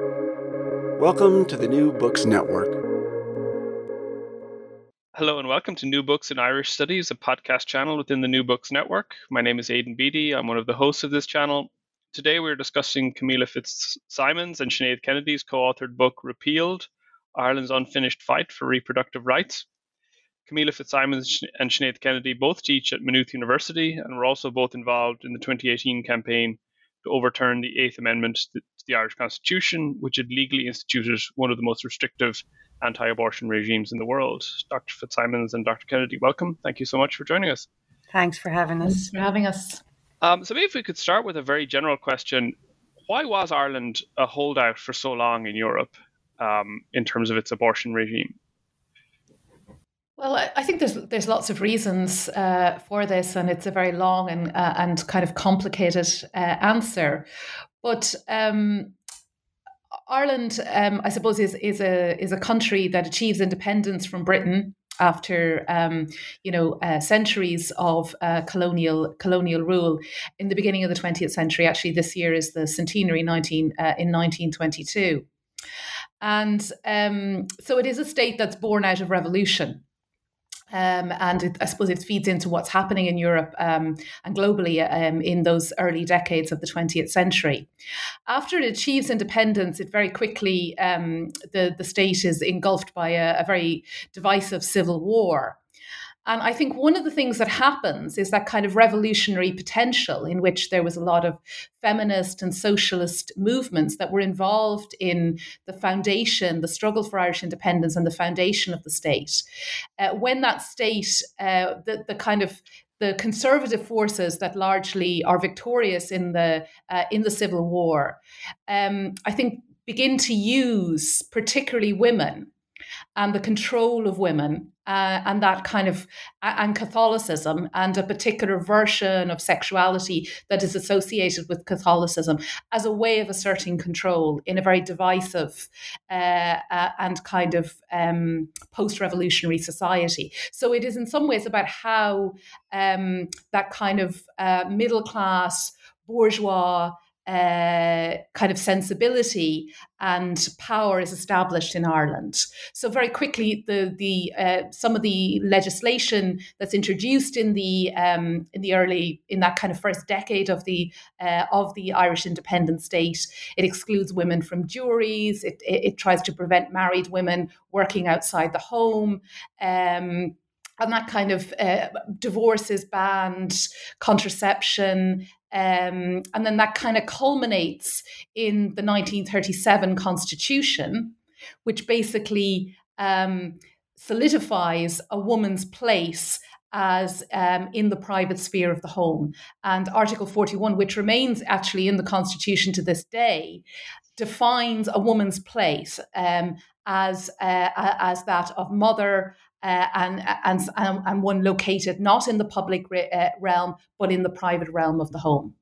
Welcome to the New Books Network. Hello and welcome to New Books in Irish Studies, a podcast channel within the New Books Network. My name is Aidan Beatty. I'm one of the hosts of this channel. Today we're discussing Camilla Fitzsimons and Sinéad Kennedy's co-authored book Repealed: Ireland's Unfinished Fight for Reproductive Rights. Camilla Fitzsimons and Sinéad Kennedy both teach at Maynooth University and were also both involved in the 2018 campaign to overturn the Eighth Amendment the Irish Constitution, which had legally instituted one of the most restrictive anti abortion regimes in the world. Dr. Fitzsimons and Dr. Kennedy, welcome. Thank you so much for joining us. Thanks for having us. Thanks for having us. Um, so, maybe if we could start with a very general question why was Ireland a holdout for so long in Europe um, in terms of its abortion regime? Well, I think there's there's lots of reasons uh, for this, and it's a very long and uh, and kind of complicated uh, answer. But um, Ireland, um, I suppose, is is a is a country that achieves independence from Britain after um, you know uh, centuries of uh, colonial colonial rule in the beginning of the 20th century. Actually, this year is the centenary 19 uh, in 1922, and um, so it is a state that's born out of revolution. Um, and it, I suppose it feeds into what's happening in Europe um, and globally um, in those early decades of the 20th century. After it achieves independence, it very quickly um, the the state is engulfed by a, a very divisive civil war. And I think one of the things that happens is that kind of revolutionary potential in which there was a lot of feminist and socialist movements that were involved in the foundation, the struggle for Irish independence and the foundation of the state. Uh, when that state, uh, the, the kind of the conservative forces that largely are victorious in the uh, in the civil war, um, I think, begin to use particularly women and the control of women uh, and that kind of and Catholicism and a particular version of sexuality that is associated with Catholicism as a way of asserting control in a very divisive uh, uh, and kind of um, post-revolutionary society. So it is in some ways about how um, that kind of uh, middle class bourgeois uh, kind of sensibility and power is established in Ireland. So very quickly, the the uh, some of the legislation that's introduced in the um, in the early in that kind of first decade of the uh, of the Irish independent state, it excludes women from juries. It, it, it tries to prevent married women working outside the home. Um, and that kind of uh, divorce is banned, contraception, um, and then that kind of culminates in the 1937 Constitution, which basically um, solidifies a woman's place as um, in the private sphere of the home. And Article 41, which remains actually in the Constitution to this day, defines a woman's place um, as uh, as that of mother uh, and, and, and one located not in the public re- uh, realm, but in the private realm of the home.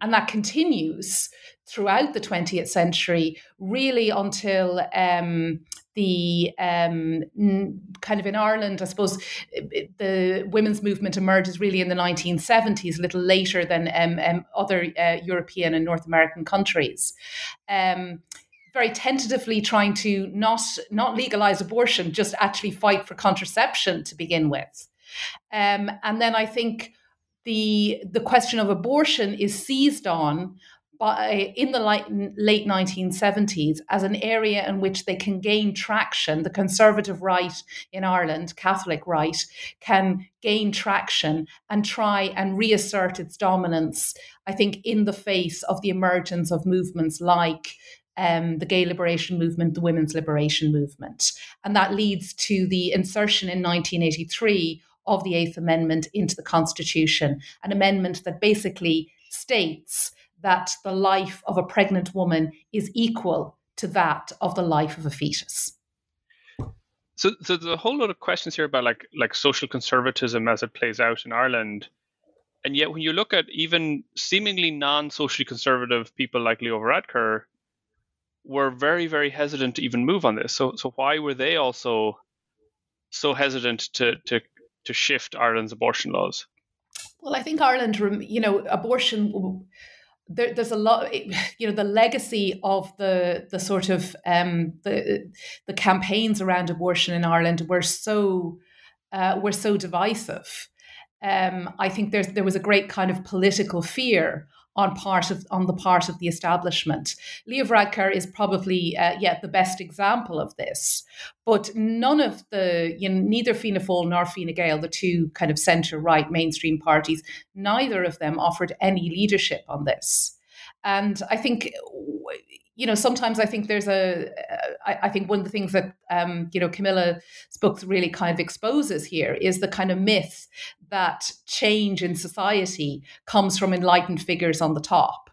And that continues throughout the 20th century, really until um, the um, kind of in Ireland, I suppose the women's movement emerges really in the 1970s, a little later than um, um, other uh, European and North American countries. Very tentatively trying to not not legalize abortion, just actually fight for contraception to begin with. Um, and then I think the the question of abortion is seized on by, in the late, late 1970s as an area in which they can gain traction. The conservative right in Ireland, Catholic right, can gain traction and try and reassert its dominance, I think, in the face of the emergence of movements like um, the gay liberation movement, the women's liberation movement. And that leads to the insertion in 1983 of the Eighth Amendment into the Constitution, an amendment that basically states that the life of a pregnant woman is equal to that of the life of a fetus. So, so there's a whole lot of questions here about like like social conservatism as it plays out in Ireland, and yet when you look at even seemingly non-socially conservative people like Leo Varadkar, were very, very hesitant to even move on this. So, so why were they also so hesitant to to to shift Ireland's abortion laws? Well, I think Ireland, you know, abortion there, there's a lot, you know, the legacy of the the sort of um, the the campaigns around abortion in Ireland were so uh, were so divisive. Um, I think there's there was a great kind of political fear on part of on the part of the establishment. Leo Varadkar is probably uh, yeah the best example of this, but none of the you know, neither Fianna Fáil nor Fine Gael, the two kind of centre right mainstream parties, neither of them offered any leadership on this. And I think you know, sometimes I think there's a. I, I think one of the things that um, you know Camilla's book really kind of exposes here is the kind of myth that change in society comes from enlightened figures on the top.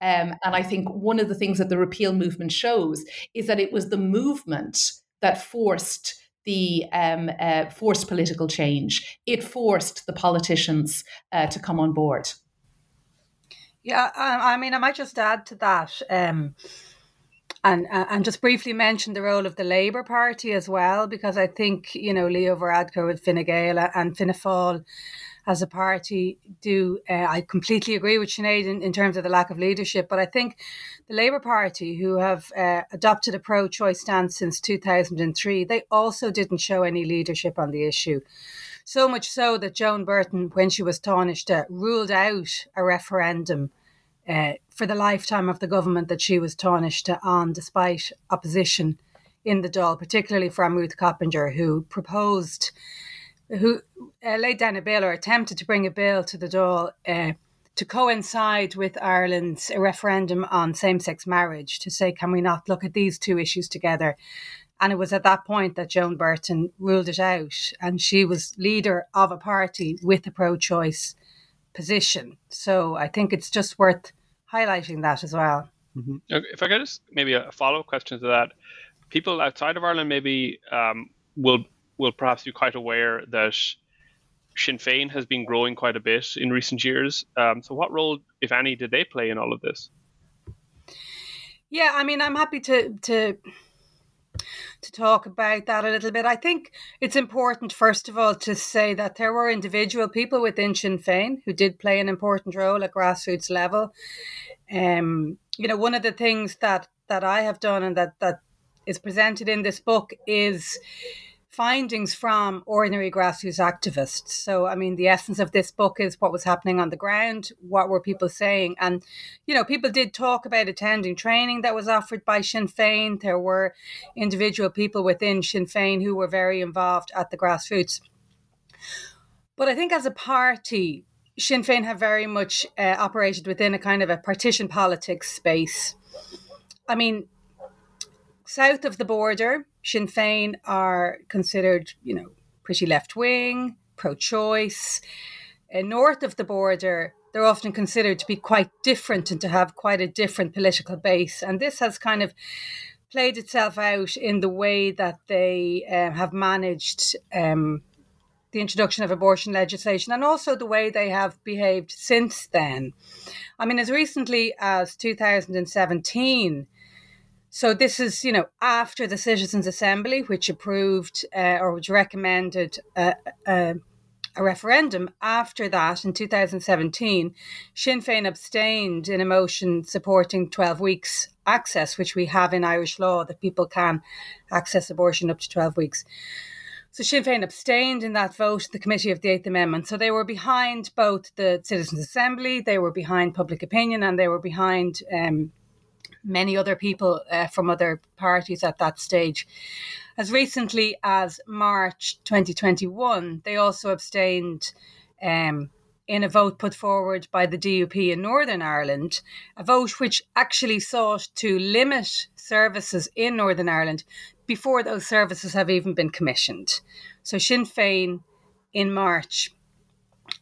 Um, and I think one of the things that the repeal movement shows is that it was the movement that forced the um, uh, forced political change. It forced the politicians uh, to come on board. Yeah, I, I mean, I might just add to that. Um, and and just briefly mention the role of the Labour Party as well, because I think you know Leo Varadkar with Fine Gael and Fianna Fáil as a party do. Uh, I completely agree with Sinéad in, in, terms of the lack of leadership, but I think the Labour Party, who have uh, adopted a pro-choice stance since two thousand and three, they also didn't show any leadership on the issue. So much so that Joan Burton, when she was Taoiseach, ruled out a referendum uh, for the lifetime of the government that she was Taoiseach on, despite opposition in the Dáil, particularly from Ruth Coppinger, who proposed, who uh, laid down a bill or attempted to bring a bill to the Dáil uh, to coincide with Ireland's referendum on same sex marriage to say, can we not look at these two issues together? And it was at that point that Joan Burton ruled it out. And she was leader of a party with a pro choice position. So I think it's just worth highlighting that as well. Mm-hmm. If I could just maybe a follow up question to that, people outside of Ireland maybe um, will will perhaps be quite aware that Sinn Féin has been growing quite a bit in recent years. Um, so, what role, if any, did they play in all of this? Yeah, I mean, I'm happy to to to talk about that a little bit. I think it's important, first of all, to say that there were individual people within Sinn Féin who did play an important role at grassroots level. Um, you know, one of the things that that I have done and that that is presented in this book is findings from ordinary grassroots activists. So, I mean, the essence of this book is what was happening on the ground, what were people saying? And, you know, people did talk about attending training that was offered by Sinn Féin. There were individual people within Sinn Féin who were very involved at the grassroots. But I think as a party, Sinn Féin have very much uh, operated within a kind of a partition politics space. I mean, south of the border, Sinn Féin are considered, you know, pretty left wing, pro choice. Uh, north of the border, they're often considered to be quite different and to have quite a different political base. And this has kind of played itself out in the way that they uh, have managed um, the introduction of abortion legislation and also the way they have behaved since then. I mean, as recently as 2017, so this is, you know, after the Citizens' Assembly, which approved uh, or which recommended a, a, a, referendum. After that, in 2017, Sinn Féin abstained in a motion supporting 12 weeks access, which we have in Irish law that people can access abortion up to 12 weeks. So Sinn Féin abstained in that vote, the Committee of the Eighth Amendment. So they were behind both the Citizens' Assembly, they were behind public opinion, and they were behind um, many other people uh, from other parties at that stage. As recently as March 2021, they also abstained um, in a vote put forward by the DUP in Northern Ireland, a vote which actually sought to limit services in Northern Ireland before those services have even been commissioned. So Sinn Féin in March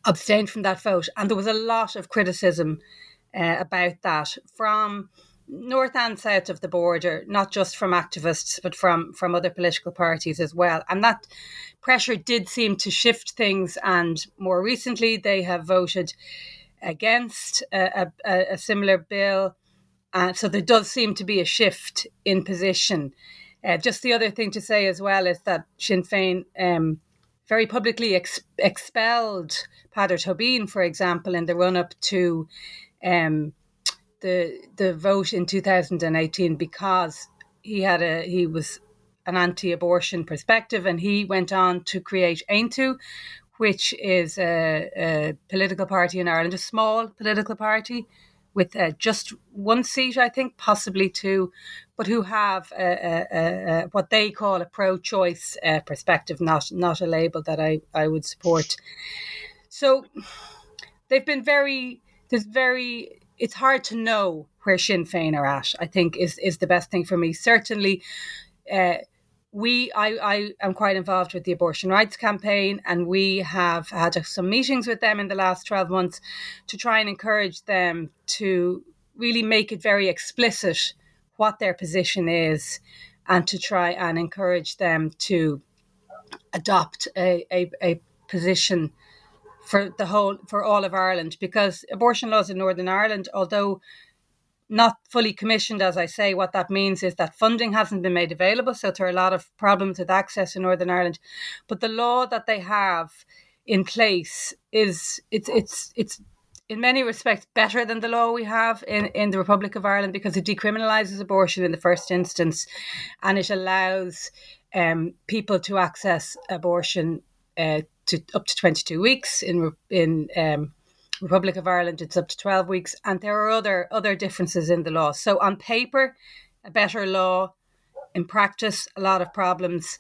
abstained from that vote, and there was a lot of criticism uh, about that from north and south of the border, not just from activists, but from, from other political parties as well. And that pressure did seem to shift things. And more recently, they have voted against a, a, a similar bill. Uh, so there does seem to be a shift in position. Uh, just the other thing to say as well is that Sinn Féin um, very publicly ex- expelled Peadar Tóibín, for example, in the run up to um, the the vote in 2018 because he had a he was an anti-abortion perspective, and he went on to create Aontú, which is a, a, political party in Ireland, a small political party with uh, just one seat, I think, possibly two, but who have a, a, what they call a pro-choice uh, perspective, not not a label that I, I would support. So they've been very there's very it's hard to know where Sinn Féin are at. I think is is the best thing for me. Certainly. Uh, we I, I am quite involved with the abortion rights campaign and we have had some meetings with them in the last 12 months to try and encourage them to really make it very explicit what their position is and to try and encourage them to adopt a, a, a position for the whole for all of Ireland because abortion laws in Northern Ireland although not fully commissioned, as I say, what that means is that funding hasn't been made available. So there are a lot of problems with access in Northern Ireland. But the law that they have in place is it's it's it's in many respects better than the law we have in, in the Republic of Ireland because it decriminalises abortion in the first instance and it allows um, people to access abortion uh, to up to 22 weeks in in um, Republic of Ireland, it's up to 12 weeks. And there are other, other differences in the law. So, on paper, a better law. In practice, a lot of problems.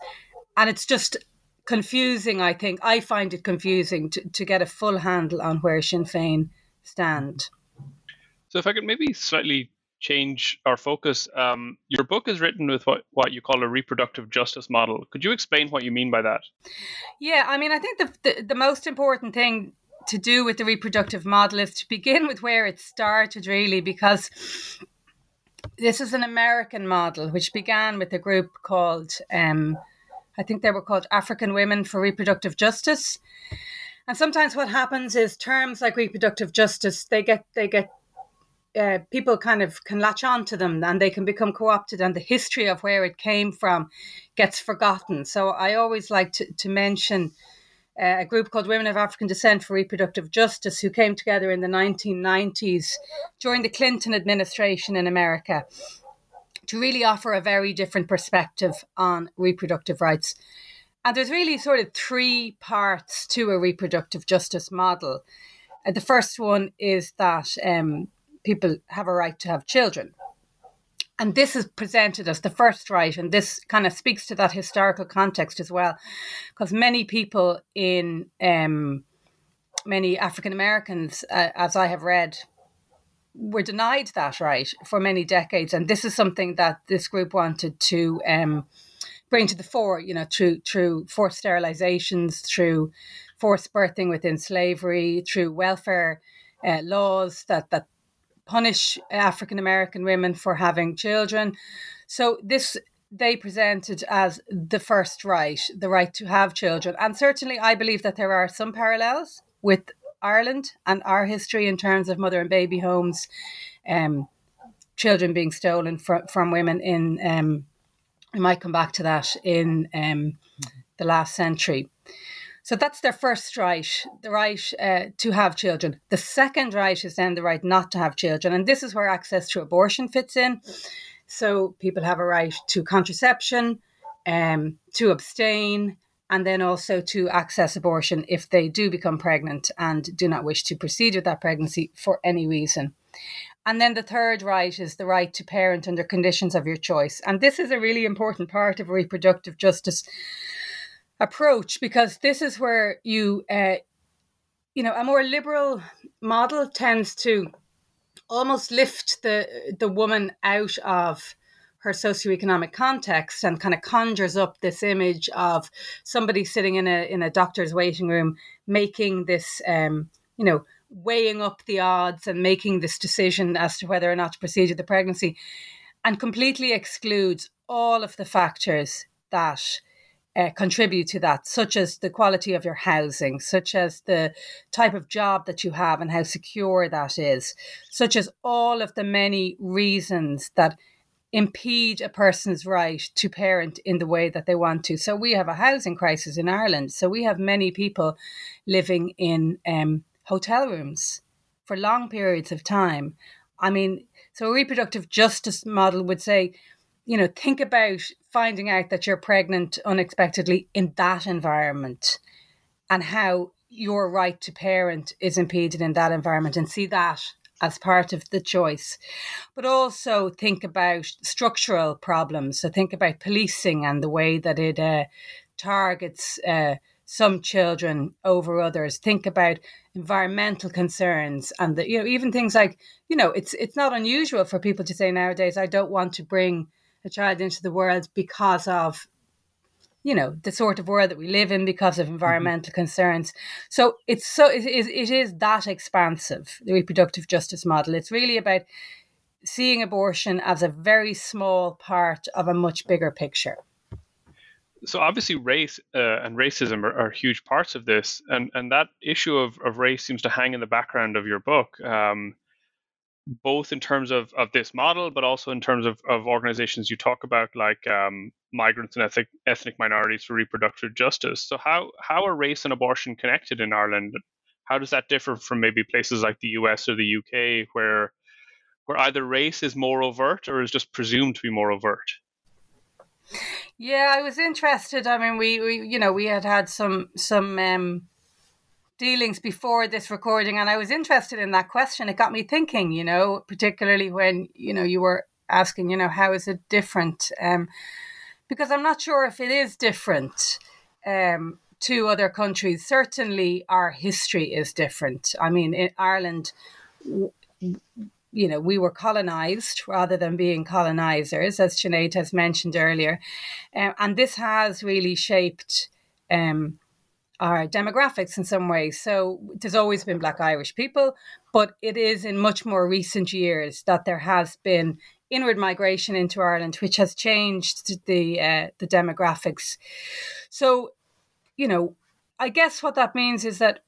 And it's just confusing, I think. I find it confusing to, to get a full handle on where Sinn Féin stand. So, if I could maybe slightly change our focus, um, your book is written with what, what you call a reproductive justice model. Could you explain what you mean by that? Yeah, I mean, I think the, the, the most important thing to do with the reproductive model is to begin with where it started, really, because this is an American model which began with a group called, um, I think they were called African Women for Reproductive Justice. And sometimes what happens is terms like reproductive justice, they get they get uh, people kind of can latch on to them and they can become co-opted and the history of where it came from gets forgotten. So I always like to, to mention uh, a group called Women of African Descent for Reproductive Justice, who came together in the 1990s during the Clinton administration in America to really offer a very different perspective on reproductive rights. And there's really sort of three parts to a reproductive justice model. Uh, the first one is that um, people have a right to have children. And this is presented as the first right and this kind of speaks to that historical context as well because many people in um, many african americans uh, as i have read were denied that right for many decades. And this is something that this group wanted to um, bring to the fore you know through through forced sterilizations through forced birthing within slavery through welfare uh, laws that that punish African American women for having children. So this they presented as the first right, the right to have children. And certainly I believe that there are some parallels with Ireland and our history in terms of mother and baby homes, um, children being stolen from, from women in um, I might come back to that in um, the last century. So that's their first right, the right uh, to have children. The second right is then the right not to have children. And this is where access to abortion fits in. So people have a right to contraception, um, to abstain, and then also to access abortion if they do become pregnant and do not wish to proceed with that pregnancy for any reason. And then the third right is the right to parent under conditions of your choice. And this is a really important part of reproductive justice approach because this is where you uh, you know a more liberal model tends to almost lift the the woman out of her socioeconomic context and kind of conjures up this image of somebody sitting in a in a doctor's waiting room making this um, you know weighing up the odds and making this decision as to whether or not to proceed with the pregnancy and completely excludes all of the factors that uh, contribute to that, such as the quality of your housing, such as the type of job that you have and how secure that is, such as all of the many reasons that impede a person's right to parent in the way that they want to. So we have a housing crisis in Ireland. So we have many people living in um, hotel rooms for long periods of time I mean, so a reproductive justice model would say, you know, think about finding out that you're pregnant unexpectedly in that environment and how your right to parent is impeded in that environment and see that as part of the choice. But also think about structural problems. So think about policing and the way that it uh, targets uh, some children over others. Think about environmental concerns and the, you know even things like you know it's it's not unusual for people to say nowadays I don't want to bring a child into the world because of you know the sort of world that we live in because of mm-hmm. environmental mm-hmm. concerns so it's so it is, it is that expansive the reproductive justice model it's really about seeing abortion as a very small part of a much bigger picture so obviously race uh, and racism are, are, huge parts of this and and that issue of, of race seems to hang in the background of your book um, both in terms of, of this model, but also in terms of, of organizations you talk about, like um, migrants and ethnic, ethnic minorities for reproductive justice. So, how, how are race and abortion connected in Ireland? How does that differ from maybe places like the US or the UK, where, where either race is more overt or is just presumed to be more overt? Yeah, I was interested. I mean, we, we you know, we had had some some um, dealings before this recording and I was interested in that question. It got me thinking, you know, particularly when, you know, you were asking, you know, how is it different? Um, because I'm not sure if it is different um, to other countries. Certainly our history is different. I mean, in Ireland, you know, we were colonized rather than being colonizers, as Sinéad has mentioned earlier. Um, and this has really shaped um, our demographics in some ways. So there's always been Black Irish people, but it is in much more recent years that there has been inward migration into Ireland, which has changed the uh, the demographics. So, you know, I guess what that means is that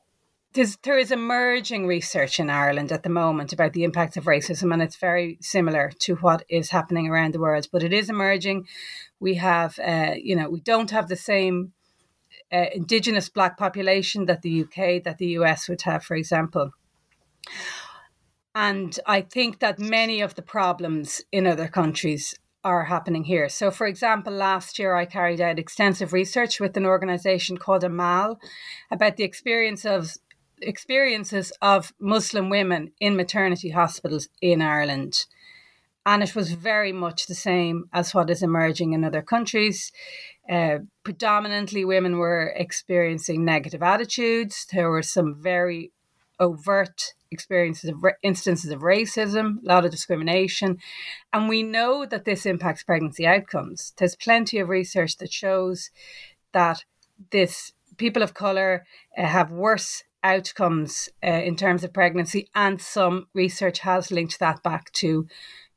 there's, there is emerging research in Ireland at the moment about the impact of racism, and it's very similar to what is happening around the world. But it is emerging. We have, uh, you know, we don't have the same uh, indigenous black population that the UK, that the US would have, for example. And I think that many of the problems in other countries are happening here. So, for example, last year I carried out extensive research with an organization called Amal about the experience of experiences of Muslim women in maternity hospitals in Ireland. And it was very much the same as what is emerging in other countries. Uh, predominantly, women were experiencing negative attitudes. There were some very overt experiences of instances of racism, a lot of discrimination, and we know that this impacts pregnancy outcomes. There's plenty of research that shows that this people of color uh, have worse outcomes uh, in terms of pregnancy, and some research has linked that back to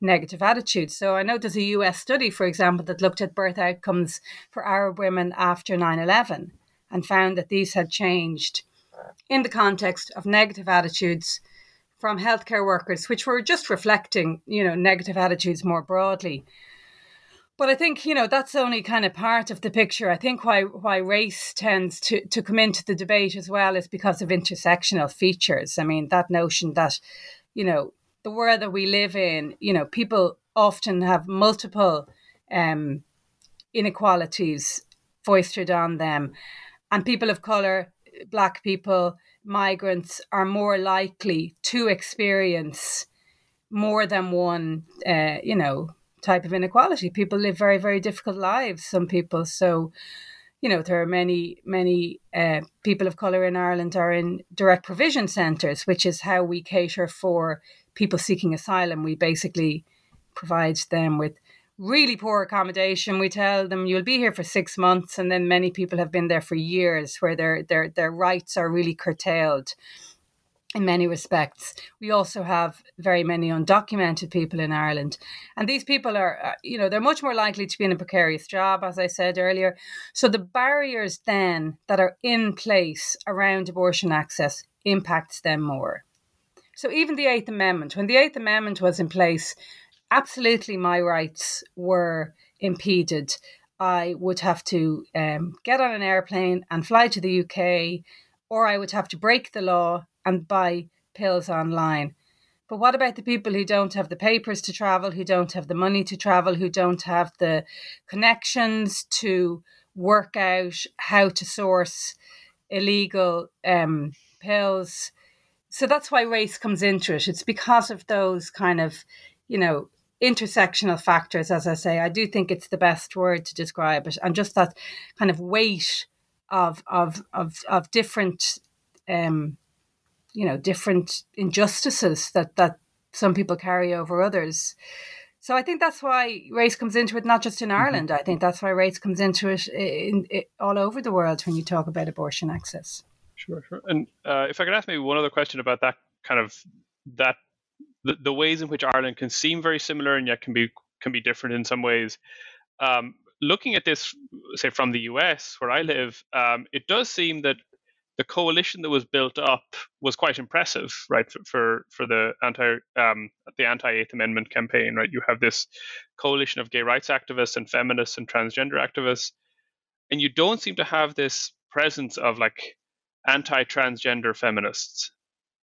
negative attitudes. So I know there's a US study, for example, that looked at birth outcomes for Arab women after 9 11 and found that these had changed in the context of negative attitudes from healthcare workers, which were just reflecting, you know, negative attitudes more broadly. But I think, you know, that's only kind of part of the picture. I think why why race tends to, to come into the debate as well is because of intersectional features. I mean, that notion that, you know, the world that we live in, you know, people often have multiple um, inequalities foisted on them. And people of colour, black people, migrants are more likely to experience more than one, uh, you know, type of inequality. People live very, very difficult lives, some people. So, you know, there are many, many uh, people of colour in Ireland are in direct provision centres, which is how we cater for people seeking asylum, we basically provide them with really poor accommodation. We tell them you'll be here for six months, and then many people have been there for years, where their their their rights are really curtailed in many respects. We also have very many undocumented people in Ireland. And these people are, uh, you know, they're much more likely to be in a precarious job, as I said earlier. So the barriers then that are in place around abortion access impacts them more. So even the Eighth Amendment, when the Eighth Amendment was in place, absolutely my rights were impeded. I would have to um, get on an airplane and fly to the UK, or I would have to break the law and buy pills online. But what about the people who don't have the papers to travel, who don't have the money to travel, who don't have the connections to work out how to source illegal um, pills? So that's why race comes into it. It's because of those kind of, you know, intersectional factors, as I say. I do think it's the best word to describe it, and just that kind of weight of of of of different um, you know different injustices that that some people carry over others so i think that's why race comes into it not just in mm-hmm. ireland i think that's why race comes into it in, in, all over the world when you talk about abortion access sure sure and uh, if i could ask maybe one other question about that kind of that the, the ways in which ireland can seem very similar and yet can be can be different in some ways um, looking at this say from the us where i live um, it does seem that the coalition that was built up was quite impressive, right? For for, for the anti um, the anti Eighth Amendment campaign, right? You have this coalition of gay rights activists and feminists and transgender activists, and you don't seem to have this presence of like anti-transgender feminists.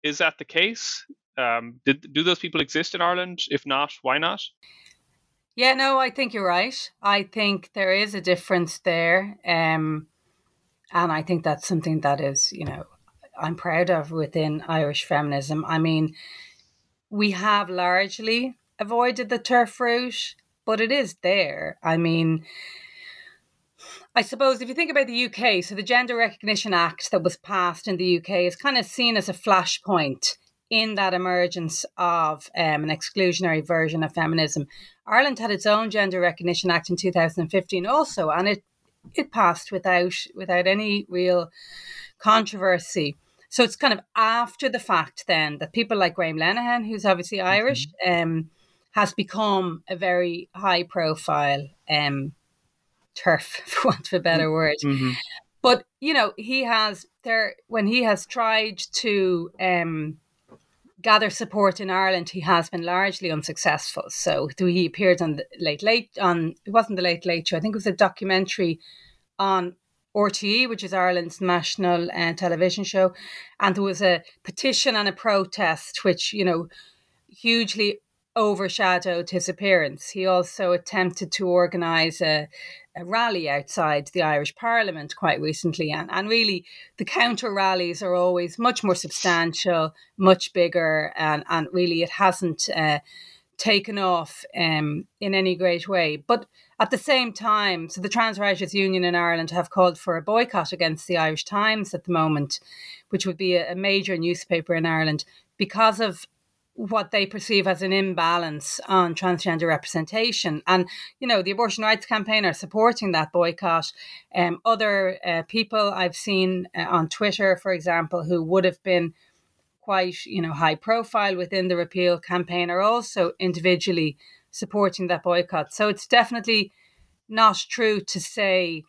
Is that the case? Um, did do those people exist in Ireland? If not, why not? Yeah, no, I think you're right. I think there is a difference there. Um, and I think that's something that is, you know, I'm proud of within Irish feminism. I mean, we have largely avoided the TERF route, but it is there. I mean, I suppose if you think about the UK, so the Gender Recognition Act that was passed in the UK is kind of seen as a flashpoint in that emergence of um, an exclusionary version of feminism. Ireland had its own Gender Recognition Act in 2015 also, and it it passed without without any real controversy. So it's kind of after the fact then that people like Graham Linehan, who's obviously mm-hmm. Irish, mm-hmm. um, has become a very high profile um, TERF, for want of a better word. Mm-hmm. But you know, he has there when he has tried to um, gather support in Ireland, he has been largely unsuccessful. So he appeared on the late late on it wasn't the late late show. I think it was a documentary on RTE, which is Ireland's national uh, television show, and there was a petition and a protest, which you know hugely overshadowed his appearance. He also attempted to organise a, a rally outside the Irish Parliament quite recently. And, and really, the counter rallies are always much more substantial, much bigger, and, and really it hasn't uh, taken off um, in any great way. But at the same time, so the Trans Writers Union in Ireland have called for a boycott against the Irish Times at the moment, which would be a, a major newspaper in Ireland because of what they perceive as an imbalance on transgender representation. And, you know, the abortion rights campaign are supporting that boycott. Um, other uh, people I've seen uh, on Twitter, for example, who would have been quite, you know, high profile within the repeal campaign are also individually supporting that boycott. So it's definitely not true to say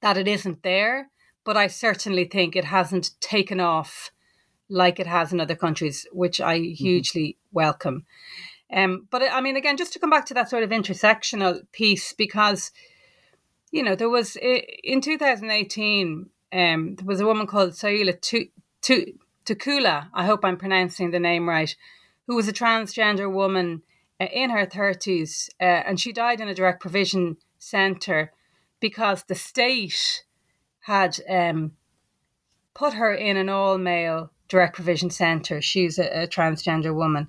that it isn't there, but I certainly think it hasn't taken off like it has in other countries, which I mm-hmm. hugely mm-hmm. welcome. Um, but I mean, again, just to come back to that sort of intersectional piece, because you know there was in 2018 um, there was a woman called Sylva Tukula. I hope I'm pronouncing the name right, who was a transgender woman uh, in her 30s, uh, and she died in a direct provision centre because the state had um, put her in an all male direct provision centre. She's a, a, transgender woman,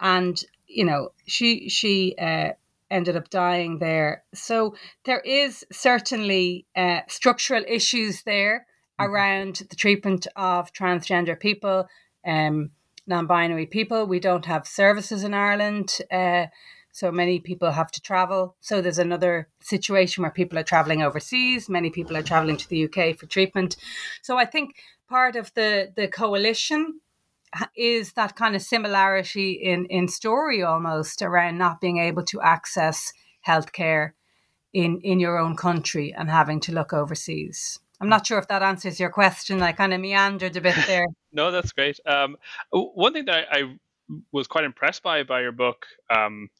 and you know she she uh, ended up dying there. So there is certainly uh, structural issues there mm-hmm. around the treatment of transgender people, um, non-binary people. We don't have services in Ireland. Uh, so many people have to travel. So there's another situation where people are traveling overseas. Many people are traveling to the UK for treatment. So I think part of the the coalition is that kind of similarity in in story almost around not being able to access healthcare in in your own country and having to look overseas. I'm not sure if that answers your question. I kind of meandered a bit there. no, that's great. Um, one thing that I, I, was quite impressed by by your book um,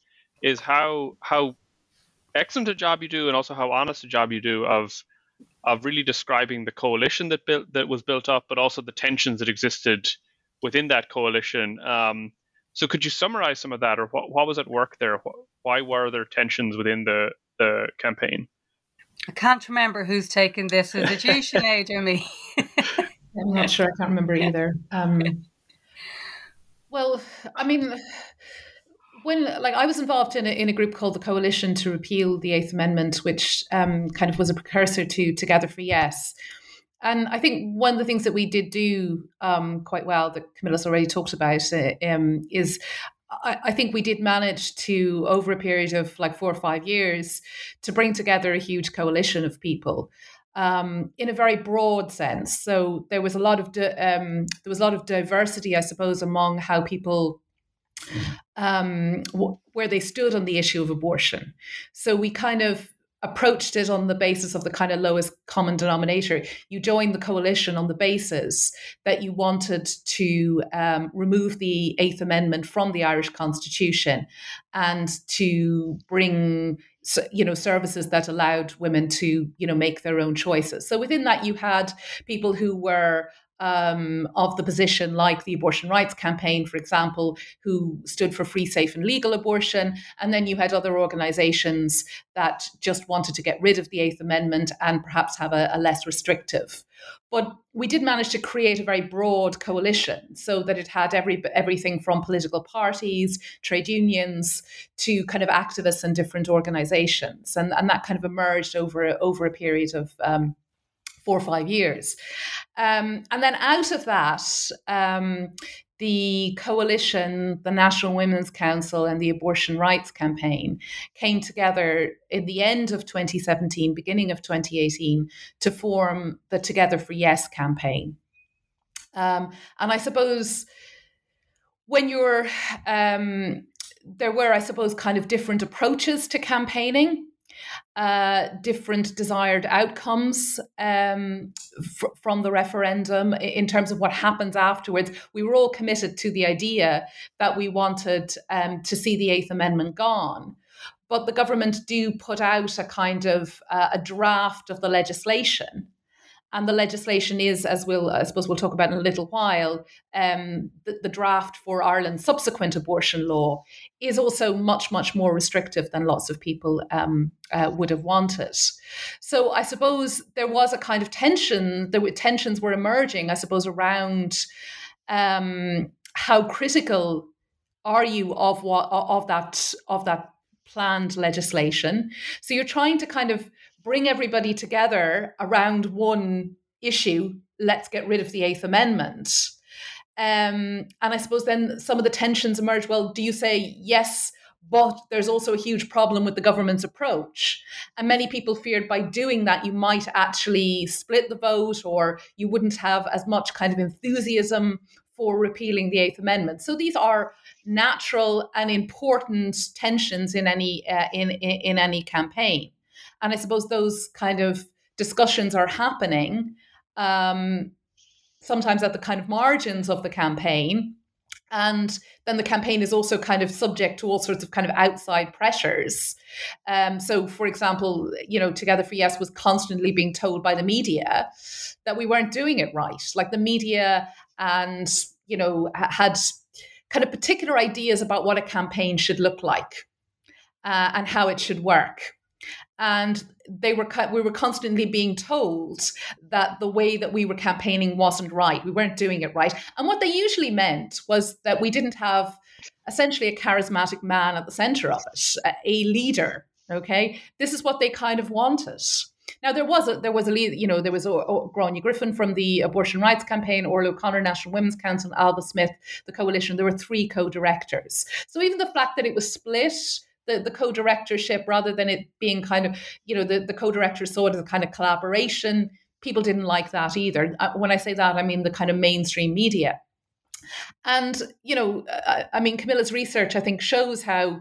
is how how excellent a job you do, and also how honest a job you do of of really describing the coalition that built that was built up, but also the tensions that existed within that coalition. Um, So could you summarize some of that, or what, what was at work there? Why were there tensions within the, the campaign? I can't remember who's taken this. Is it you, Sinéad, or me? I'm not sure. I can't remember either. Um, well, I mean, when like I was involved in a, in a group called the Coalition to Repeal the Eighth Amendment, which um, kind of was a precursor to Together for Yes. And I think one of the things that we did do um, quite well that Camilla's already talked about uh, um, is I, think we did manage to, over a period of like four or five years, to bring together a huge coalition of people. Um, in a very broad sense, so there was a lot of di- um, there was a lot of diversity, I suppose, among how people um, w- where they stood on the issue of abortion. So we kind of approached it on the basis of the kind of lowest common denominator. You joined the coalition on the basis that you wanted to um, remove the Eighth Amendment from the Irish Constitution and to bring you know services that allowed women to you know make their own choices so within that you had people who were um, of the position, like the abortion rights campaign, for example, who stood for free, safe, and legal abortion. And then you had other organizations that just wanted to get rid of the Eighth Amendment and perhaps have a, a less restrictive. But we did manage to create a very broad coalition so that it had every everything from political parties, trade unions, to kind of activists and different organizations. And, and that kind of emerged over, over a period of um, four or five years. Um, and then out of that, um, the coalition, the National Women's Council, and the Abortion Rights Campaign came together in the end of 2017, beginning of 2018, to form the Together for Yes campaign. Um, and I suppose when you're, um, there were, I suppose, kind of different approaches to campaigning uh, different desired outcomes um, from the referendum in terms of what happens afterwards. We were all committed to the idea that we wanted um, to see the Eighth Amendment gone. But the government do put out a kind of uh, a draft of the legislation and the legislation is, as we'll, I suppose we'll talk about in a little while, um, the, the, draft for Ireland's subsequent abortion law is also much, much more restrictive than lots of people um, uh, would have wanted. So I suppose there was a kind of tension, the tensions were emerging, I suppose, around um, how critical are you of what of that of that planned legislation. So you're trying to kind of bring everybody together around one issue let's get rid of the Eighth Amendment. Um, and I suppose then some of the tensions emerge. Well, do you say yes, but there's also a huge problem with the government's approach? And many people feared by doing that, you might actually split the vote or you wouldn't have as much kind of enthusiasm for repealing the Eighth Amendment. So these are natural and important tensions in any uh, in, in, in any campaign. And I suppose those kind of discussions are happening um, sometimes at the kind of margins of the campaign. And then the campaign is also kind of subject to all sorts of kind of outside pressures. Um, so, for example, you know, Together for Yes was constantly being told by the media that we weren't doing it right. Like the media and, you know, had kind of particular ideas about what a campaign should look like uh, and how it should work and they were we were constantly being told that the way that we were campaigning wasn't right we weren't doing it right and what they usually meant was that we didn't have essentially a charismatic man at the center of it a leader okay this is what they kind of wanted now there was a there was a lead, you know there was a, a Griffin from the abortion rights campaign, Orla O'Connor, National Women's Council, Ailbhe Smyth, the coalition. There were three co-directors. So even the fact that it was split the, the co-directorship rather than it being kind of, you know, the, the co-director saw it as a kind of collaboration. People didn't like that either. Uh, when I say that, I mean the kind of mainstream media. And, you know, I, I mean, Camilla's research, I think, shows how,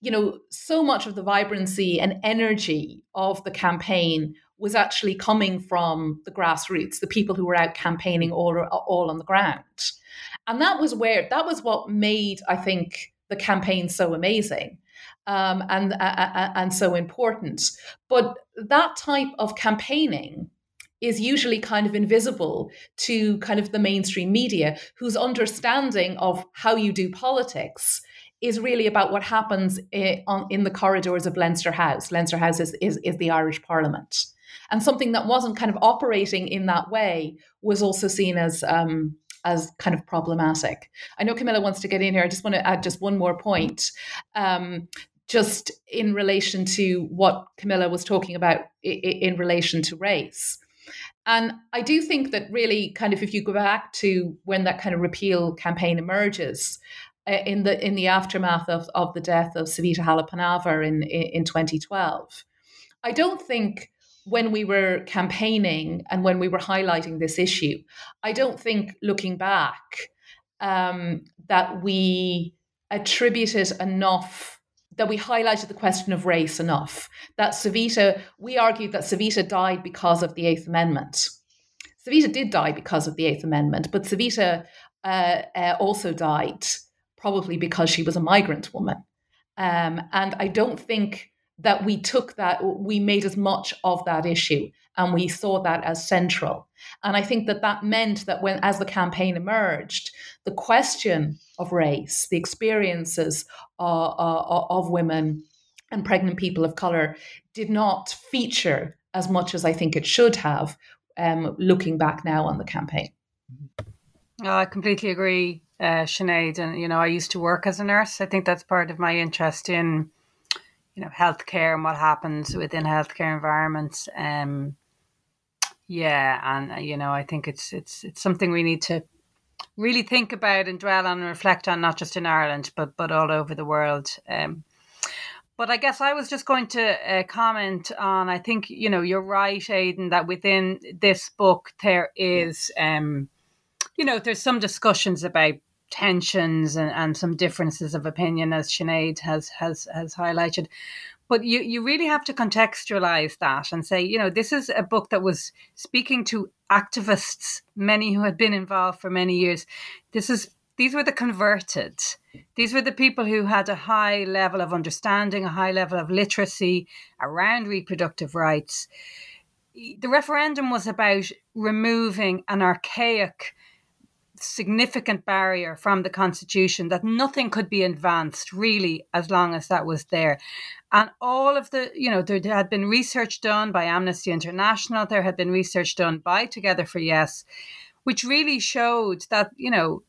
you know, so much of the vibrancy and energy of the campaign was actually coming from the grassroots, the people who were out campaigning all, all on the ground. And that was where, that was what made, I think, the campaign so amazing um, and uh, uh, uh, and so important. But that type of campaigning is usually kind of invisible to kind of the mainstream media, whose understanding of how you do politics is really about what happens in, on, in the corridors of Leinster House. Leinster House is, is, is the Irish Parliament. And something that wasn't kind of operating in that way was also seen as um, as kind of problematic. I know Camilla wants to get in here. I just want to add just one more point. Um, just in relation to what Camilla was talking about in relation to race. And I do think that really, kind of, if you go back to when that kind of repeal campaign emerges, uh, in the in the aftermath of, of the death of Savita Halappanavar in, in, in 2012, I don't think when we were campaigning and when we were highlighting this issue, I don't think looking back um, that we attributed enough that we highlighted the question of race enough. That Savita, we argued that Savita died because of the Eighth Amendment. Savita did die because of the Eighth Amendment, but Savita uh, uh, also died probably because she was a migrant woman. Um, and I don't think that we took that, we made as much of that issue and we saw that as central. And I think that that meant that when, as the campaign emerged, the question of race, the experiences uh, uh, of women and pregnant people of color did not feature as much as I think it should have, um, looking back now on the campaign. Oh, I completely agree, uh, Sinéad. And, you know, I used to work as a nurse. I think that's part of my interest in you know healthcare and what happens within healthcare environments. Um, yeah, and uh, you know I think it's it's it's something we need to really think about and dwell on and reflect on, not just in Ireland but but all over the world. Um, but I guess I was just going to uh, comment on. I think you know you're right, Aidan, that within this book there is, um, you know, there's some discussions about tensions and, and some differences of opinion, as Sinéad has has has highlighted. But you, you really have to contextualize that and say, you know, this is a book that was speaking to activists, many who had been involved for many years. This is these were the converted. These were the people who had a high level of understanding, a high level of literacy around reproductive rights. The referendum was about removing an archaic significant barrier from the constitution that nothing could be advanced really as long as that was there. And all of the you know there had been research done by amnesty international there had been research done by together for yes which really showed that you know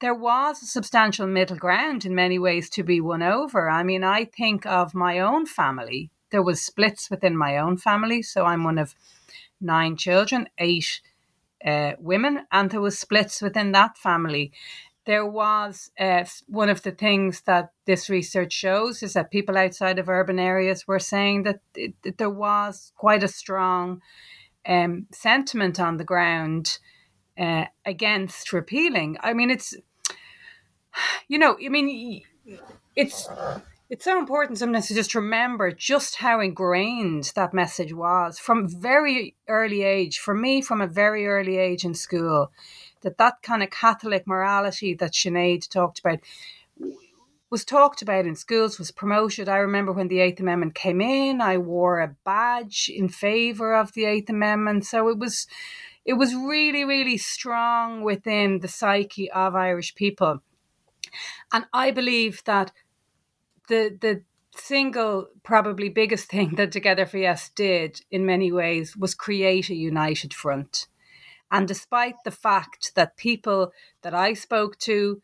there was a substantial middle ground in many ways to be won over. I mean i think of my own family. There was splits within my own family. So i'm one of nine children eight uh, women, and there was splits within that family. There was uh, one of the things that this research shows is that people outside of urban areas were saying that, it, that there was quite a strong um, sentiment on the ground uh, against repealing. I mean, it's you know, I mean, it's it's so important sometimes to just remember just how ingrained that message was from very early age for me from a very early age in school that that kind of catholic morality that Sinéad talked about was talked about in schools was promoted. I remember when the eighth amendment came in i wore a badge in favor of the eighth amendment. So it was it was really really strong within the psyche of irish people. And i believe that the the single probably biggest thing that Together for Yes did in many ways was create a united front. And despite the fact that people that I spoke to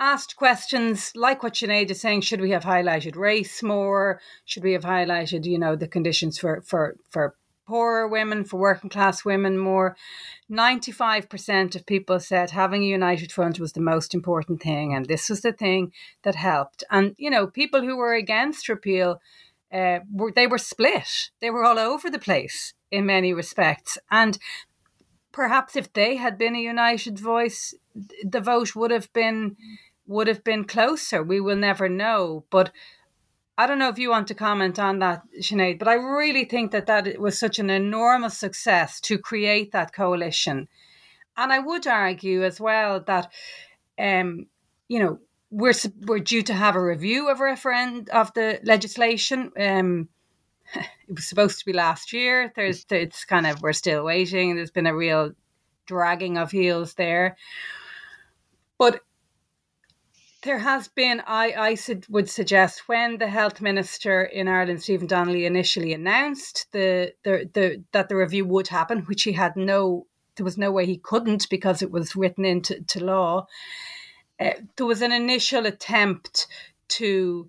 asked questions like what Sinéad is saying, should we have highlighted race more? Should we have highlighted, you know, the conditions for for for poorer women, for working class women more. 95% of people said having a united front was the most important thing, and this was the thing that helped. And, you know, people who were against repeal, uh, were, they were split. They were all over the place in many respects. And perhaps if they had been a united voice, the vote would have been would have been closer. We will never know. But I don't know if you want to comment on that, Sinéad, but I really think that that was such an enormous success to create that coalition. And I would argue as well that, um, you know, we're we're due to have a review of referend of the legislation. Um, it was supposed to be last year. There's it's kind of we're still waiting. There's been a real dragging of heels there, but there has been. I I would suggest when the health minister in Ireland, Stephen Donnelly, initially announced the the, the that the review would happen, which he had no. There was no way he couldn't because it was written into to law. Uh, there was an initial attempt to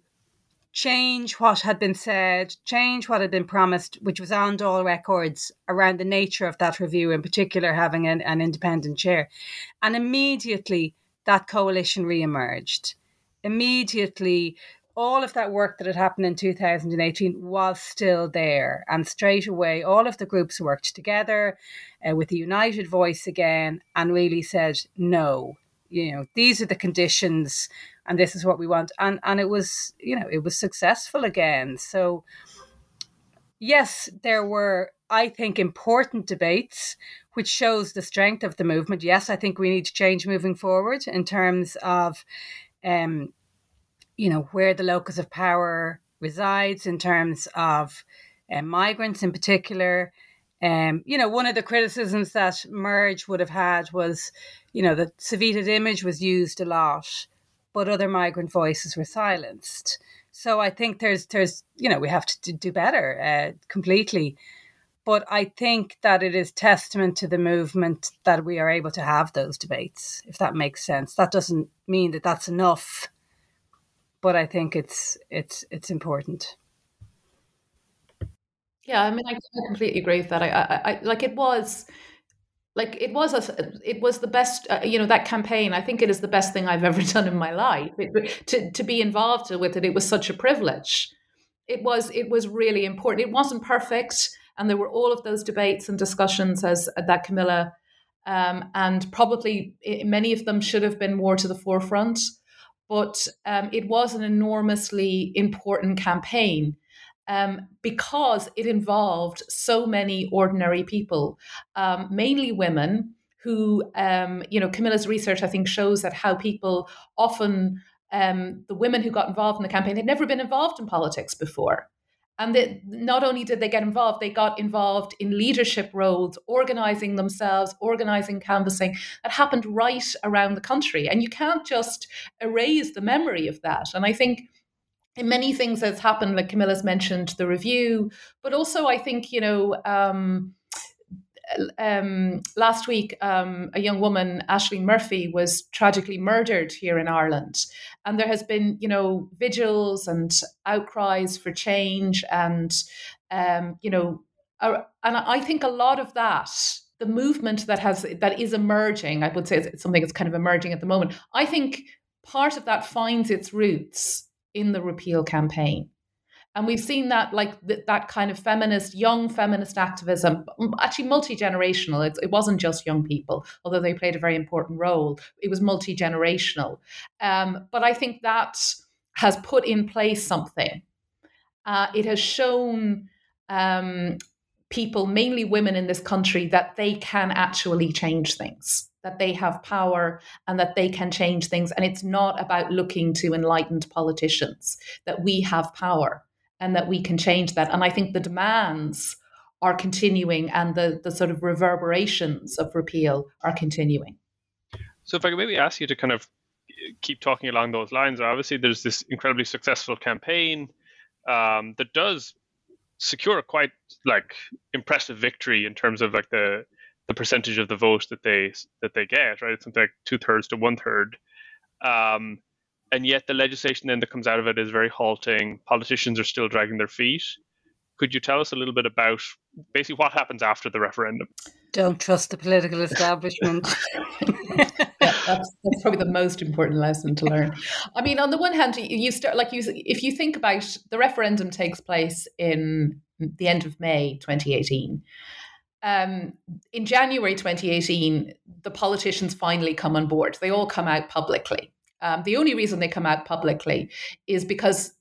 change what had been said, change what had been promised, which was on all records around the nature of that review, in particular having an, an independent chair. And immediately that coalition re emerged. Immediately, all of that work that had happened in 2018 was still there. And straight away, all of the groups worked together uh, with a united voice again and really said, no, you know, these are the conditions and this is what we want and and it was you know it was successful again so yes there were i think important debates which shows the strength of the movement yes i think we need to change moving forward in terms of um you know where the locus of power resides in terms of uh, migrants in particular um, you know, one of the criticisms that MERJ would have had was, you know, that Savita's image was used a lot but other migrant voices were silenced. So I think there's there's you know we have to do better uh, completely. But I think that it is testament to the movement that we are able to have those debates, if that makes sense. That doesn't mean that that's enough, but I think it's it's it's important. Yeah, I mean, I, completely agree with that. I, I, I like it was like it was a it was the best uh, you know that campaign i think it is the best thing i've ever done in my life it, to to be involved with it it was such a privilege it was it was really important it wasn't perfect and there were all of those debates and discussions as uh, that camilla um, and probably many of them should have been more to the forefront but um, it was an enormously important campaign um, because it involved so many ordinary people, um, mainly women, who, um, you know, Camilla's research, I think, shows that how people often, um, the women who got involved in the campaign had never been involved in politics before. And that not only did they get involved, they got involved in leadership roles, organizing themselves, organizing canvassing. That happened right around the country. And you can't just erase the memory of that. And I think in many things that's happened, like Camilla's mentioned the review, but also I think, you know, um, um, last week, um, a young woman, Ashling Murphy, was tragically murdered here in Ireland. And there has been, you know, vigils and outcries for change. And, um, you know, uh, and I think a lot of that, the movement that has that is emerging, I would say it's something that's kind of emerging at the moment. I think part of that finds its roots in the repeal campaign. And we've seen that, like th- that kind of feminist, young feminist activism, actually multi generational. It, it, wasn't just young people, although they played a very important role. It was multi generational. Um, but I think that has put in place something. Uh, it has shown um, people, mainly women in this country, that they can actually change things that they have power and that they can change things. And it's not about looking to enlightened politicians, that we have power and that we can change that. And I think the demands are continuing and the, the sort of reverberations of repeal are continuing. So, if I could maybe ask you to kind of keep talking along those lines, obviously there's this incredibly successful campaign um, that does secure a quite like impressive victory in terms of like the the percentage of the vote that they that they get, right? It's something like two thirds to one third. Um, and yet the legislation then that comes out of it is very halting. Politicians are still dragging their feet. Could you tell us a little bit about basically what happens after the referendum? Don't trust the political establishment. yeah, that's, that's probably the most important lesson to learn. I mean, on the one hand, you start like you if you think about the referendum takes place in the end of May 2018 um, in January 2018, the politicians finally come on board. They all come out publicly. Um, the only reason they come out publicly is because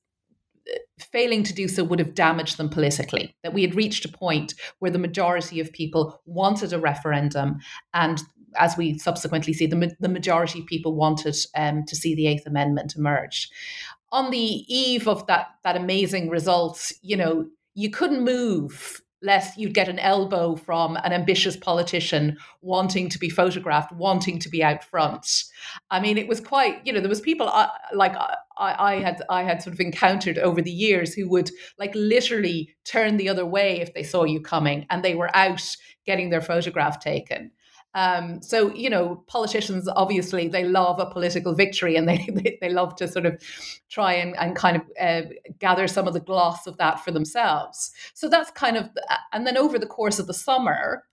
uh, failing to do so would have damaged them politically. That we had reached a point where the majority of people wanted a referendum, and as we subsequently see, the, the majority of people wanted um, to see the Eighth Amendment emerge. On the eve of that that amazing result, you know, you couldn't move lest you'd get an elbow from an ambitious politician wanting to be photographed, wanting to be out front. I mean, it was quite, you know, there was people uh, like I, I had I had sort of encountered over the years who would like literally turn the other way if they saw you coming, and they were out getting their photograph taken. Um, so you know, politicians obviously they love a political victory, and they they, they love to sort of try and, and kind of uh, gather some of the gloss of that for themselves. So that's kind of, and then over the course of the summer,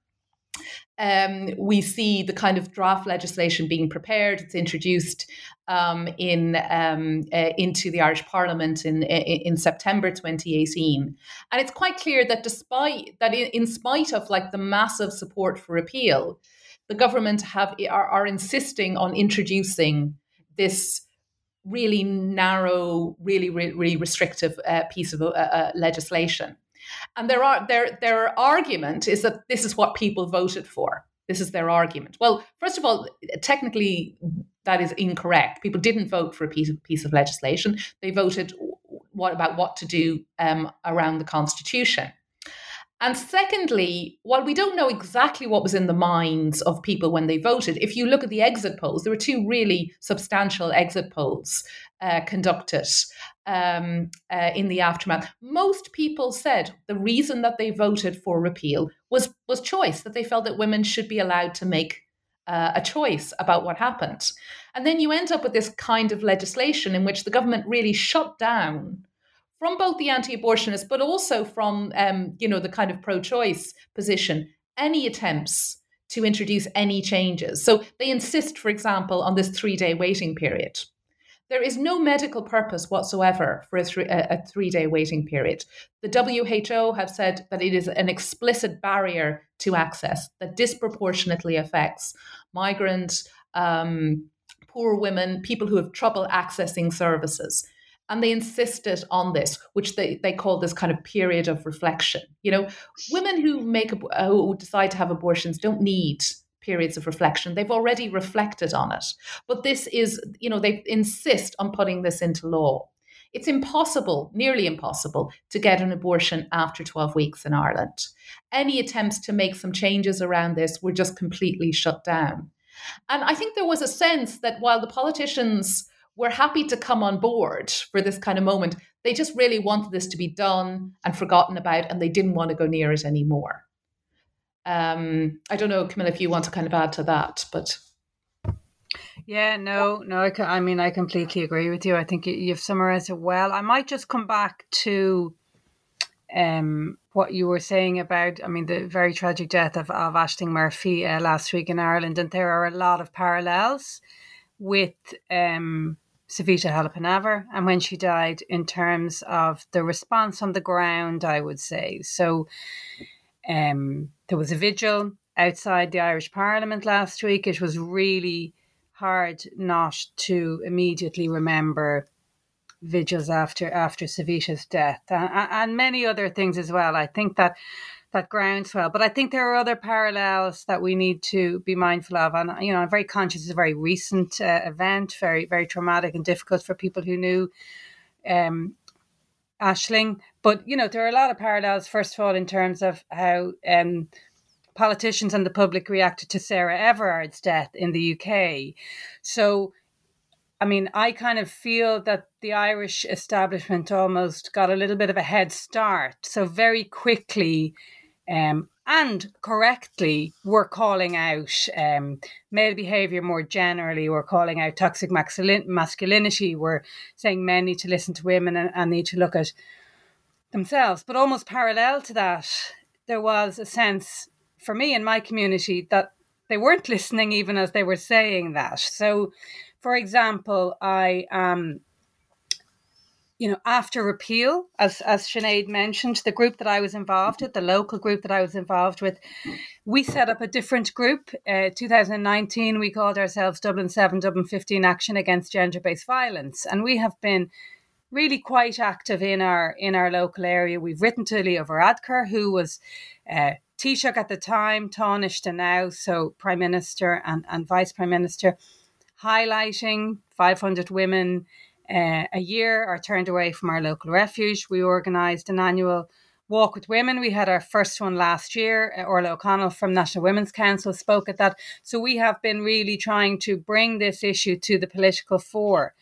um, we see the kind of draft legislation being prepared. It's introduced um, in um, uh, into the Irish Parliament in, in, in September 2018, and it's quite clear that despite that, in, in spite of like the massive support for repeal, the government have are, are insisting on introducing this really narrow, really, really, restrictive uh, piece of uh, uh, legislation. And there are their their argument is that this is what people voted for. This is their argument. Well, first of all, technically that is incorrect. People didn't vote for a piece of piece of legislation. They voted what about what to do um, around the constitution. And secondly, while we don't know exactly what was in the minds of people when they voted, if you look at the exit polls, there were two really substantial exit polls uh, conducted um, uh, in the aftermath. Most people said the reason that they voted for repeal was was choice, that they felt that women should be allowed to make uh, a choice about what happened. And then you end up with this kind of legislation in which the government really shut down from both the anti-abortionists, but also from um, you know the kind of pro-choice position, any attempts to introduce any changes. So they insist, for example, on this three-day waiting period. There is no medical purpose whatsoever for a, a three-day waiting period. The WHO have said that it is an explicit barrier to access that disproportionately affects migrants, um, poor women, people who have trouble accessing services and they insisted on this which they, they call this kind of period of reflection you know women who make uh, who decide to have abortions don't need periods of reflection they've already reflected on it but this is you know they insist on putting this into law it's impossible, nearly impossible, to get an abortion after 12 weeks in Ireland. Any attempts to make some changes around this were just completely shut down. And I think there was a sense that while the politicians were happy to come on board for this kind of moment. They just really wanted this to be done and forgotten about, and they didn't want to go near it anymore. Um, I don't know, Camilla, if you want to kind of add to that, but. Yeah, no, no. I, I mean, I completely agree with you. I think you've summarized it well. I might just come back to um, what you were saying about, I mean, the very tragic death of, of Murphy uh, last week in Ireland, and there are a lot of parallels with um, Savita Halappanavar and when she died in terms of the response on the ground, I would say. So um, there was a vigil outside the Irish Parliament last week. It was really hard not to immediately remember vigils after after Savita's death and, and many other things as well. I think that that groundswell. But I think there are other parallels that we need to be mindful of. And, you know, I'm very conscious it's a very recent uh, event, very, very traumatic and difficult for people who knew um, Ashling. But, you know, there are a lot of parallels, first of all, in terms of how um, politicians and the public reacted to Sarah Everard's death in the UK. So, I mean, I kind of feel that the Irish establishment almost got a little bit of a head start. So, very quickly, um, and correctly, we're calling out um, male behaviour more generally. We're calling out toxic masculinity. We're saying men need to listen to women and, and need to look at themselves. But almost parallel to that, there was a sense for me in my community that they weren't listening even as they were saying that. So, for example, I um, you know, after repeal, as as Sinéad mentioned, the group that I was involved with, the local group that I was involved with, we set up a different group. Uh, 2019, we called ourselves Dublin 7, Dublin 15 Action Against Gender-Based Violence, and we have been really quite active in our in our local area. We've written to Leo Varadkar, who was uh, Taoiseach at the time, Taoiseach now, so Prime Minister and, and Vice Prime Minister, highlighting 500 women uh, a year are turned away from our local refuge. We organised an annual Walk with Women. We had our first one last year. Uh, Orla O'Connor from National Women's Council spoke at that. So we have been really trying to bring this issue to the political fore.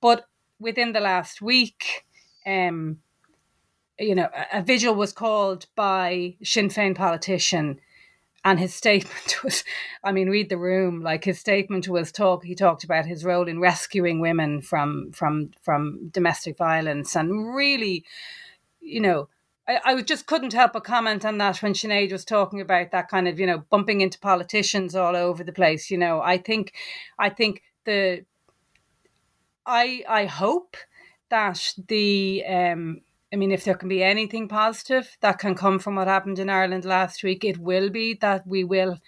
But within the last week, um, you know, a vigil was called by Sinn Féin politician and his statement was i mean read the room like his statement was talk he talked about his role in rescuing women from from from domestic violence and really you know I, I just couldn't help but comment on that when Sinéad was talking about that kind of, you know, bumping into politicians all over the place. You know, I think I think the I I hope that the um I mean, if there can be anything positive that can come from what happened in Ireland last week, it will be that we will,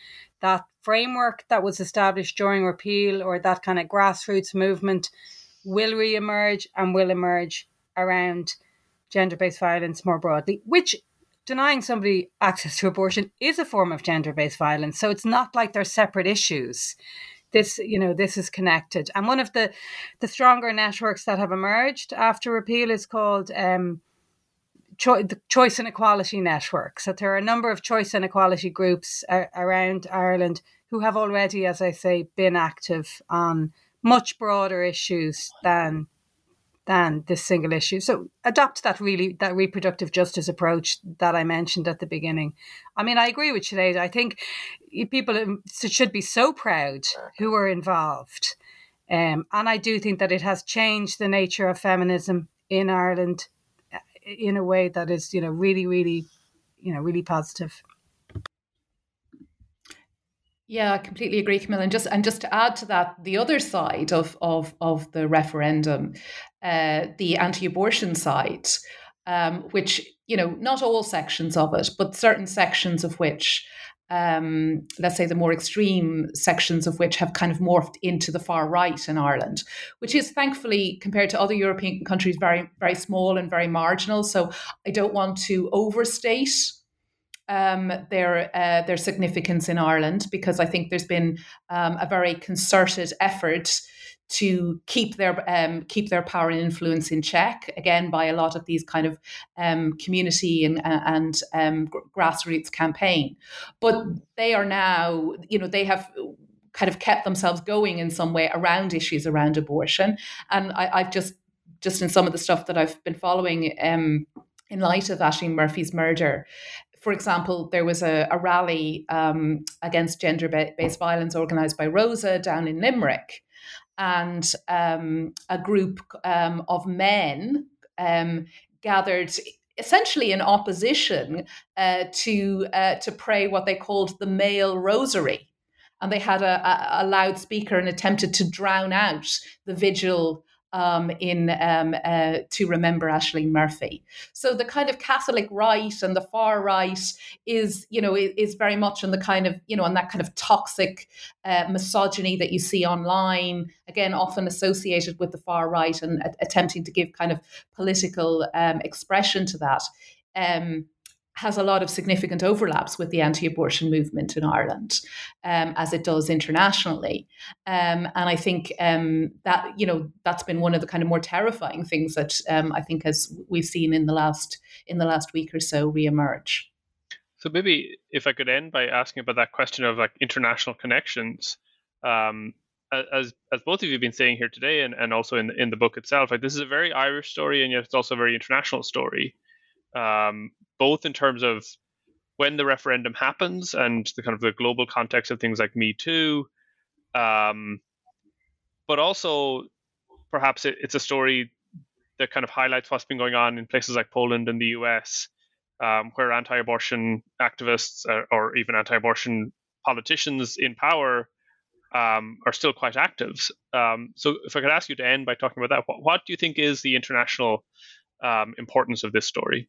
that framework that was established during repeal or that kind of grassroots movement will re emerge and will emerge around gender based violence more broadly, which denying somebody access to abortion is a form of gender based violence. So it's not like they're separate issues. This, you know, this is connected. And one of the the stronger networks that have emerged after repeal is called um, cho- the Choice and Equality Network. So there are a number of choice and equality groups uh, around Ireland who have already, as I say, been active on much broader issues than than this single issue. So adopt that really that reproductive justice approach that I mentioned at the beginning. I mean, I agree with Sinéad. I think people should be so proud who are involved. Um, and I do think that it has changed the nature of feminism in Ireland in a way that is, you know, really, really, you know, really positive. Yeah, I completely agree, Camilla. And just and just to add to that, the other side of of of the referendum, uh, the anti-abortion side, um, which you know, not all sections of it, but certain sections of which, um, let's say the more extreme sections of which have kind of morphed into the far right in Ireland, which is thankfully compared to other European countries very very small and very marginal. So I don't want to overstate um, their uh, their significance in Ireland because I think there's been um, a very concerted effort to keep their um, keep their power and influence in check again by a lot of these kind of um, community and uh, and um, grassroots campaign, but they are now you know they have kind of kept themselves going in some way around issues around abortion, and I, have just just in some of the stuff that I've been following um, in light of Ashling Murphy's murder, for example, there was a, a rally um, against gender based violence organized by Rosa down in Limerick. And um, a group um, of men um, gathered essentially in opposition uh, to, uh, to pray what they called the male rosary. And they had a, a, a loudspeaker and attempted to drown out the vigil um, in um, uh, to remember Ashling Murphy. So the kind of Catholic right and the far right is, you know, is very much on the kind of, you know, on that kind of toxic uh, misogyny that you see online. Again, often associated with the far right and uh, attempting to give kind of political um, expression to that. Um, has a lot of significant overlaps with the anti-abortion movement in Ireland, um, as it does internationally. Um, and I think um, that you know that's been one of the kind of more terrifying things that um, I think as we've seen in the last in the last week or so reemerge. So maybe if I could end by asking about that question of like international connections. Um, as as both of you have been saying here today, and, and also in in the book itself, like this is a very Irish story, and yet it's also a very international story um, both in terms of when the referendum happens and the kind of the global context of things like Me Too, um, but also perhaps it, it's a story that kind of highlights what's been going on in places like Poland and the US, um, where anti-abortion activists uh, or even anti-abortion politicians in power um, are still quite active. Um, so, if I could ask you to end by talking about that, what, what do you think is the international um, importance of this story?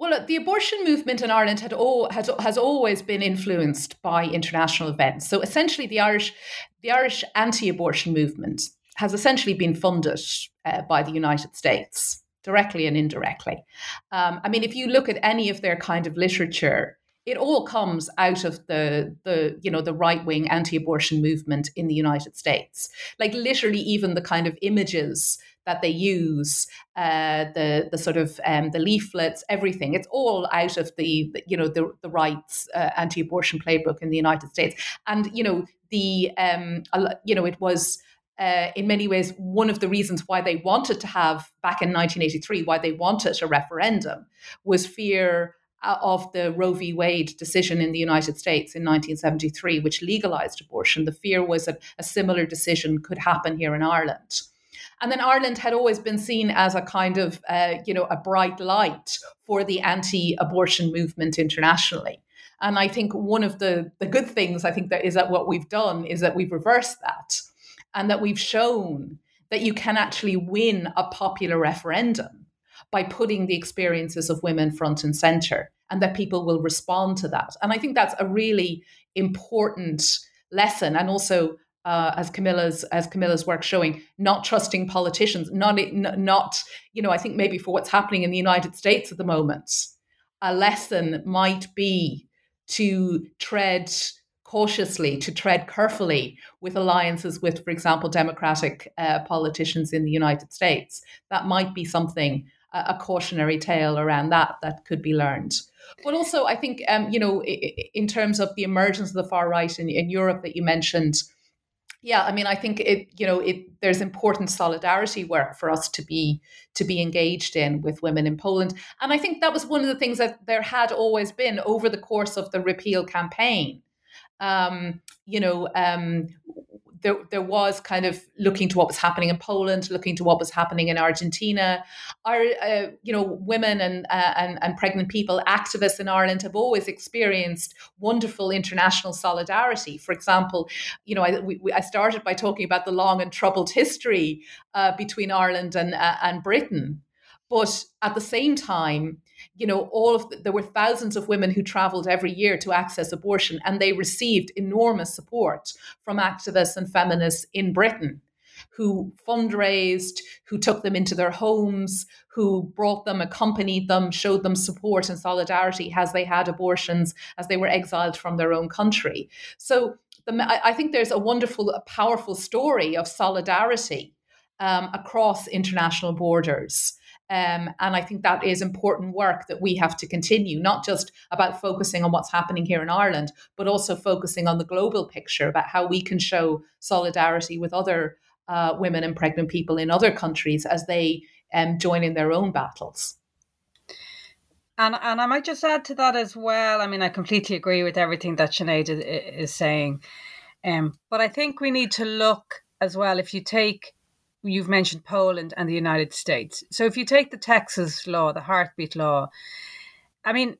Well, the abortion movement in Ireland had all, has, has always been influenced by international events. So essentially, the Irish, the Irish anti-abortion movement has essentially been funded uh, by the United States, directly and indirectly. Um, I mean, if you look at any of their kind of literature, it all comes out of the the you know the right wing anti-abortion movement in the United States. Like literally, even the kind of images that they use, uh, the the sort of um, the leaflets, everything. It's all out of the you know the the rights uh, anti-abortion playbook in the United States, and you know the um, you know it was. Uh, in many ways, one of the reasons why they wanted to have back in 1983, why they wanted a referendum, was fear uh, of the Roe v. Wade decision in the United States in 1973, which legalized abortion. The fear was that a similar decision could happen here in Ireland. And then Ireland had always been seen as a kind of, uh, you know, a bright light for the anti-abortion movement internationally. And I think one of the, the good things I think that is that what we've done is that we've reversed that and that we've shown that you can actually win a popular referendum by putting the experiences of women front and center and that people will respond to that. And I think that's a really important lesson and also uh, as Camilla's as Camilla's work showing, not trusting politicians, not not you know, I think maybe for what's happening in the United States at the moment, a lesson might be to tread cautiously, to tread carefully with alliances with, for example, Democratic uh, politicians in the United States. That might be something a cautionary tale around that that could be learned. But also, I think, um, you know, in terms of the emergence of the far right in, in Europe that you mentioned, yeah, I mean, I think it, you know, it there's important solidarity work for us to be to be engaged in with women in Poland, and I think that was one of the things that there had always been over the course of the repeal campaign. Um, you know, um, there, there was kind of looking to what was happening in Poland, looking to what was happening in Argentina. Our, uh, you know, women and, uh, and and pregnant people, activists in Ireland have always experienced wonderful international solidarity. For example, you know, I, we, I started by talking about the long and troubled history uh, between Ireland and uh, and Britain, but at the same time, you know, all of the, there were thousands of women who traveled every year to access abortion, and they received enormous support from activists and feminists in Britain who fundraised, who took them into their homes, who brought them, accompanied them, showed them support and solidarity as they had abortions, as they were exiled from their own country. So the, I think there's a wonderful, a powerful story of solidarity um, across international borders. Um, and I think that is important work that we have to continue, not just about focusing on what's happening here in Ireland, but also focusing on the global picture about how we can show solidarity with other uh, women and pregnant people in other countries as they um, join in their own battles. And, and I might just add to that as well. I mean, I completely agree with everything that Sinéad is, is saying. Um, but I think we need to look as well, if you take you've mentioned Poland and the United States. So if you take the Texas law, the heartbeat law, I mean,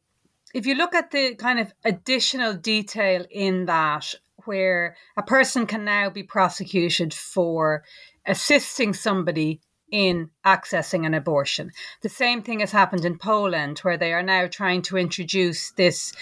if you look at the kind of additional detail in that, where a person can now be prosecuted for assisting somebody in accessing an abortion. The same thing has happened in Poland, where they are now trying to introduce this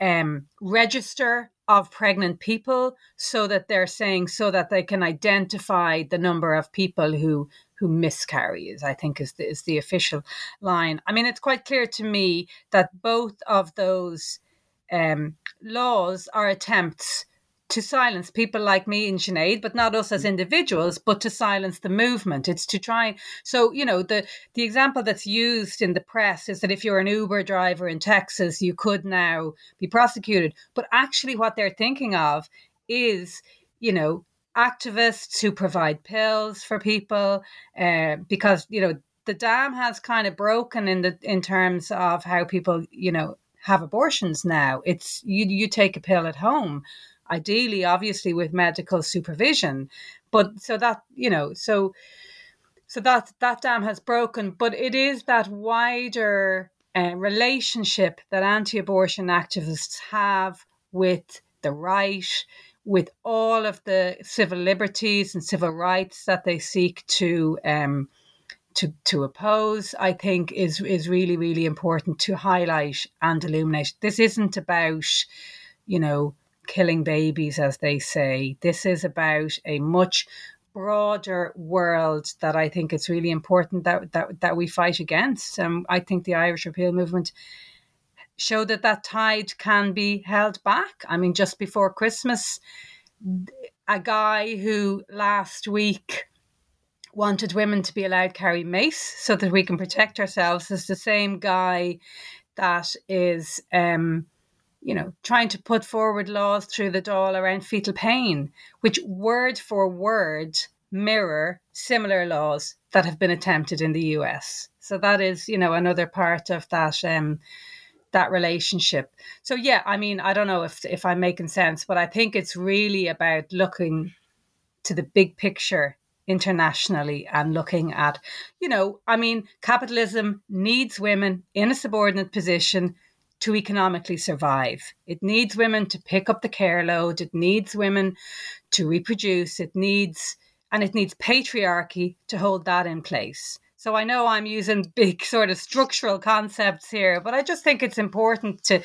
um, register of pregnant people so that they're saying so that they can identify the number of people who who miscarries i think is the, is the official line. I mean it's quite clear to me that both of those um, laws are attempts to silence people like me and Sinéad, but not us as individuals, but to silence the movement. It's to try. So, you know, the, the example that's used in the press is that if you're an Uber driver in Texas, you could now be prosecuted. But actually, what they're thinking of is, you know, activists who provide pills for people uh, because, you know, the dam has kind of broken in the in terms of how people, you know, have abortions now. It's you you take a pill at home ideally, obviously, with medical supervision. But so that, you know, so so that that dam has broken, but it is that wider uh, relationship that anti-abortion activists have with the right, with all of the civil liberties and civil rights that they seek to um, to to oppose. I think is is really really important to highlight and illuminate. This isn't about, you know, killing babies, as they say. This is about a much broader world that I think it's really important that that, that we fight against. Um, I think the Irish repeal movement showed that that tide can be held back. I mean, just before Christmas, a guy who last week wanted women to be allowed carry mace so that we can protect ourselves is the same guy that is, um, you know, trying to put forward laws through the Dáil around fetal pain, which word for word mirror similar laws that have been attempted in the US. So that is, you know, another part of that um, that relationship. So yeah, I mean, I don't know if if I'm making sense, but I think it's really about looking to the big picture internationally and looking at, you know, I mean, capitalism needs women in a subordinate position to economically survive. It needs women to pick up the care load. It needs women to reproduce. It needs, and it needs patriarchy to hold that in place. So I know I'm using big sort of structural concepts here, but I just think it's important to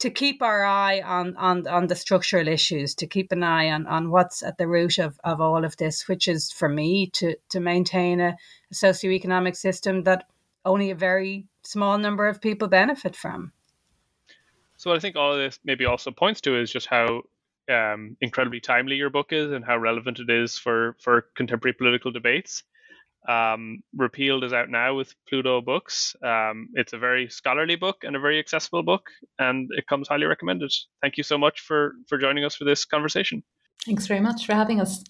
to keep our eye on, on, on the structural issues, to keep an eye on, on what's at the root of, of all of this, which is for me to, to maintain a, a socioeconomic system that only a very small number of people benefit from. So what I think all of this maybe also points to is just how um, incredibly timely your book is and how relevant it is for, for contemporary political debates. Um, Repealed is out now with Pluto Books. Um, it's a very scholarly book and a very accessible book, and it comes highly recommended. Thank you so much for for joining us for this conversation. Thanks very much for having us.